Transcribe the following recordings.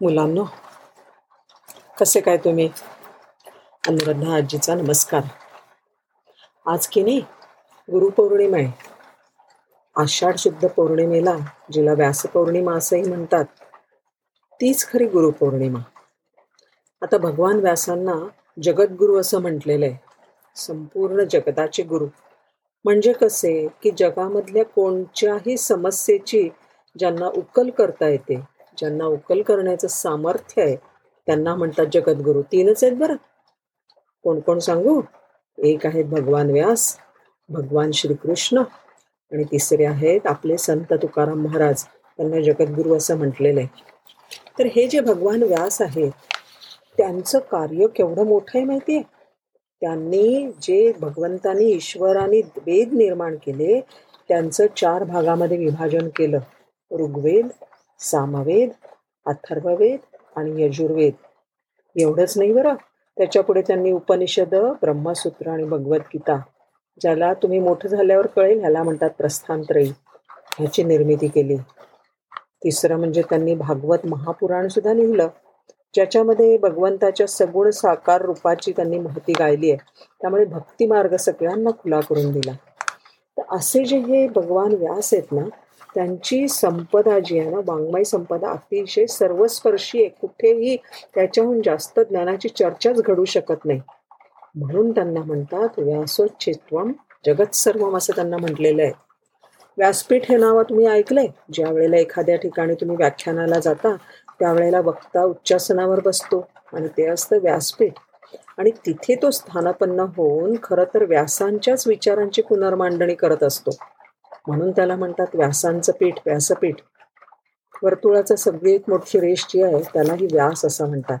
मुलांनो कसे काय तुम्ही? अनुराधा आजीचा नमस्कार. आज की नाही गुरुपौर्णिमा आहे. आषाढ शुद्ध पौर्णिमेला जिला व्यासपौर्णिमा असंही म्हणतात तीच खरी गुरुपौर्णिमा आता भगवान व्यासांना जगद्गुरू असं म्हटलेलं आहे संपूर्ण जगताचे गुरु. म्हणजे कसे की जगामधल्या कोणत्याही समस्येची ज्यांना उकल करता येते ज्यांना उकल करण्याचं सामर्थ्य आहे त्यांना म्हणतात जगद्गुरु. तीनच आहेत बरं. कोण कोण सांगू? एक आहेत भगवान व्यास भगवान श्रीकृष्ण आणि तिसरे आहेत आपले संत तुकाराम महाराज. त्यांना जगद्गुरू असं म्हटलेलं आहे. तर हे जे भगवान व्यास आहेत त्यांचं कार्य केवढं मोठं आहे माहिती आहे त्यांनी जे भगवंतानी ईश्वराने वेद निर्माण केले त्यांचं चार भागामध्ये विभाजन केलं. ऋग्वेद सामवेद अथर्ववेद आणि यजुर्वेद. एवढंच नाही बरं. त्याच्या पुढे त्यांनी उपनिषद ब्रह्मसूत्र आणि भगवद्गीता ज्याला तुम्ही मोठं झाल्यावर कळेल ह्याला म्हणतात प्रस्थानत्रयी. ह्याची निर्मिती केली. तिसरं म्हणजे त्यांनी भागवत महापुराण सुद्धा लिहिलं ज्याच्यामध्ये भगवंताच्या सगुण साकार रूपाची त्यांनी महती गायली आहे. त्यामुळे भक्ती मार्ग सगळ्यांना खुला करून दिला. तर असे जे हे भगवान व्यास आहेत ना त्यांची संपदा जी आहे ना वाङ्मय संपदा अतिशय सर्वस्पर्शी आहे. कुठेही त्याच्याहून जास्त ज्ञानाची चर्चाच घडू शकत नाही. म्हणून त्यांना म्हणतात व्यासोच्छित्वम जगत सर्वम असं त्यांना म्हटलेलं आहे. व्यासपीठ हे नाव तुम्ही ऐकलंय? ज्या वेळेला एखाद्या ठिकाणी तुम्ही व्याख्यानाला जाता त्यावेळेला वक्ता उच्चासनावर बसतो आणि ते असतं व्यासपीठ. आणि तिथे तो स्थानापन्न होऊन खरं तर व्यासांच्याच विचारांची पुनर्मांडणी करत असतो. म्हणून त्याला म्हणतात व्यासांचं पीठ व्यासपीठ. वर्तुळाचं सगळी मोठी रेष जी आहे त्यालाही व्यास असं म्हणतात.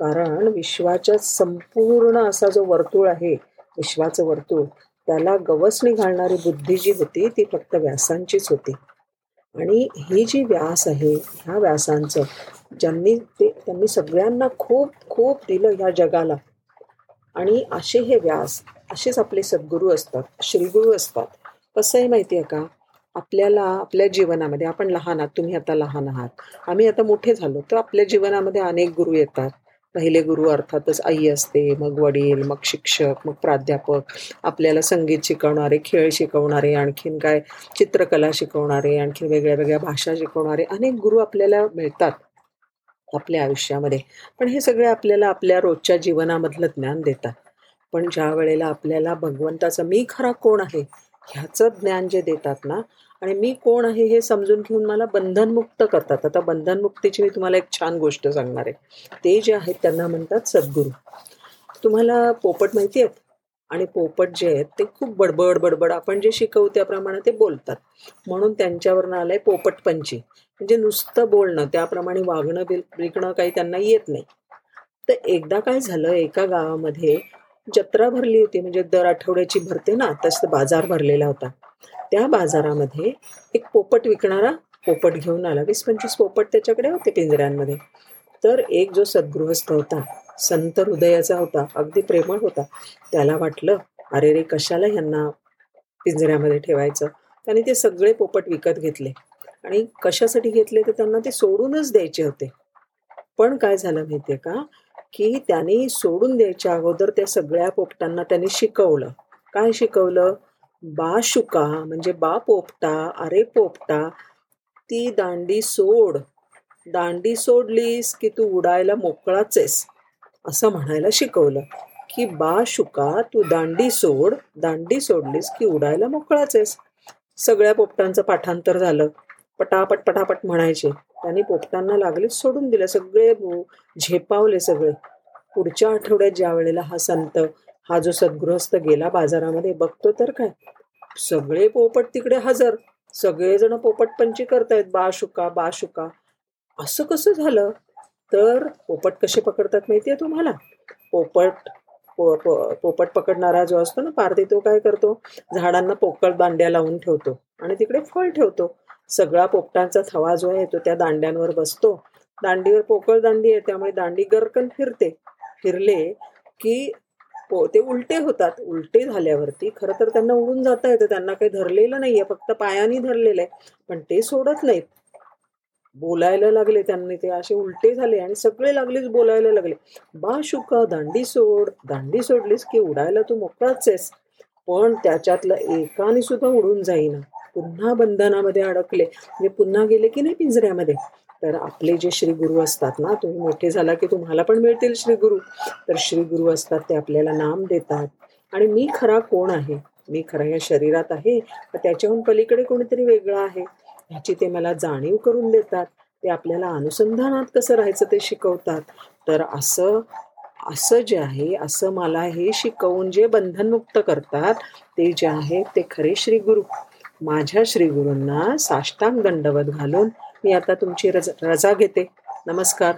कारण विश्वाच्या संपूर्ण असा जो वर्तुळ आहे विश्वाचं वर्तुळ त्याला गवसणी घालणारी बुद्धी जी होती ती फक्त व्यासांचीच होती. आणि ही जी व्यास आहे ह्या व्यासांचं ज्यांनी ते त्यांनी सगळ्यांना खूप खूप दिलं ह्या जगाला. आणि असे हे व्यास असेच आपले सद्गुरू असतात श्रीगुरू असतात. कसं आहे माहिती आहे का? आपल्याला आपल्या जीवनामध्ये आपण लहान आहात तुम्ही आता लहान आहात. आम्ही आता मोठे झालो तर आपल्या जीवनामध्ये अनेक गुरु येतात. पहिले गुरु अर्थातच आई असते मग वडील मग शिक्षक मग प्राध्यापक. आपल्याला संगीत शिकवणारे खेळ शिकवणारे आणखीन काय? चित्रकला शिकवणारे आणखीन वेगळ्या वेगळ्या भाषा शिकवणारे अनेक गुरु आपल्याला मिळतात. आपल्या आयुष्यामध्ये. पण हे सगळे आपल्याला आपल्या रोजच्या जीवनामधलं ज्ञान देतात. पण ज्या वेळेला आपल्याला भगवंताचं मी खरा कोण आहे ह्याचं ज्ञान जे देतात ना आणि मी कोण आहे हे समजून घेऊन मला बंधनमुक्त करतात. आता बंधनमुक्तीची मी तुम्हाला एक छान गोष्ट सांगणार आहे. ते जे आहेत त्यांना म्हणतात सद्गुरू. तुम्हाला पोपट माहिती आहेत? आणि पोपट जे आहेत ते खूप बडबड बडबड आपण जे शिकवू त्याप्रमाणे ते बोलतात. म्हणून त्यांच्यावरनं आलंय पोपटपंची. म्हणजे नुसतं बोलणं त्याप्रमाणे वागणं बिल विकणं काही त्यांना येत नाही. तर एकदा काय झालं एका गावामध्ये जत्रा भरली होती म्हणजे दर आठवड्याची भरते ना तसं बाजार भरलेला होता. त्या बाजारामध्ये एक पोपट विकणारा पोपट घेऊन आला वीस पंचवीस पोपट त्याच्याकडे होते पिंजऱ्यांमध्ये. तर एक जो सद्गृहस्थ होता संत हृदयाचा होता अगदी प्रेमळ होता त्याला वाटलं अरे रे कशाला ह्यांना पिंजऱ्यामध्ये ठेवायचं? त्याने ते सगळे पोपट विकत घेतले. आणि कशासाठी घेतले तर त्यांना ते सोडूनच द्यायचे होते. पण काय झालं माहितीये का? की त्यांनी सोडून द्यायच्या अगोदर त्या सगळ्या पोपटांना त्यांनी शिकवलं. काय शिकवलं? बा शुका म्हणजे बा पोपटा अरे पोपटा ती दांडी सोड. दांडी सोडलीस की तू उडायला मोकळाच आहेस. असं म्हणायला शिकवलं की बा शुका तू दांडी सोड. दांडी सोडलीस की उडायला मोकळाच आहेस. सगळ्या पोपटांचं पाठांतर झालं. पटापट पटापट म्हणायचे. त्यांनी पोपटांना लागले सोडून दिले. सगळे झेपावले सगळे. पुढच्या आठवड्यात ज्या वेळेला हा संत हा जो सद्गृहस्थ गेला बाजारामध्ये बघतो तर काय? सगळे पोपट तिकडे हजर. सगळेजण पोपटपंची करतायत. बा शुका बा शुका. असं कसं झालं? तर पोपट कसे पकडतात माहितीये तुम्हाला? पोपट पो, पो, पोपट पकडणारा जो असतो ना पारधी तो काय करतो? झाडांना पोकळ दांड्या लावून ठेवतो आणि तिकडे फळ ठेवतो. सगळा पोपटांचा थवा जो आहे तो त्या दांड्यांवर बसतो. दांडीवर पोकळ दांडी आहे त्यामुळे दांडी गरकन फिरते. फिरले की पो ते उलटे होतात. उलटे झाल्यावरती खरं तर त्यांना उडून जाता येतं. त्यांना काही धरलेलं नाहीये फक्त पायाने धरलेलं आहे. पण ते सोडत नाहीत. बोलायला लागले त्यांनी ते असे उलटे झाले आणि सगळे लागलेच बोलायला लागले. बा शुका दांडी सोड दांडी सोडलीस की उडायला तू मोकळाच आहेस. पण त्याच्यातलं एकाने सुद्धा उडून जाईना. पुन्हा बंधनामध्ये अडकले म्हणजे पुन्हा गेले की नाही पिंजऱ्यामध्ये? तर आपले जे श्री गुरु असतात ना तुम्ही मोठे झाला की तुम्हाला पण मिळतील श्री गुरु. तर श्री गुरु असतात ते आपल्याला नाम देतात. आणि मी खरा कोण आहे? मी खरा या शरीरात आहे तर त्याच्याहून पलीकडे कोणीतरी वेगळं आहे? ह्याची ते मला जाणीव करून देतात. ते आपल्याला अनुसंधानात कसं राहायचं ते शिकवतात. तर असं असं जे आहे असं मला हे शिकवून जे बंधनमुक्त करतात ते जे आहे ते खरे श्री गुरु. माझ्या श्रीगुरूंना साष्टांग दंडवत घालून मी आता तुमची रज रजा घेते. नमस्कार.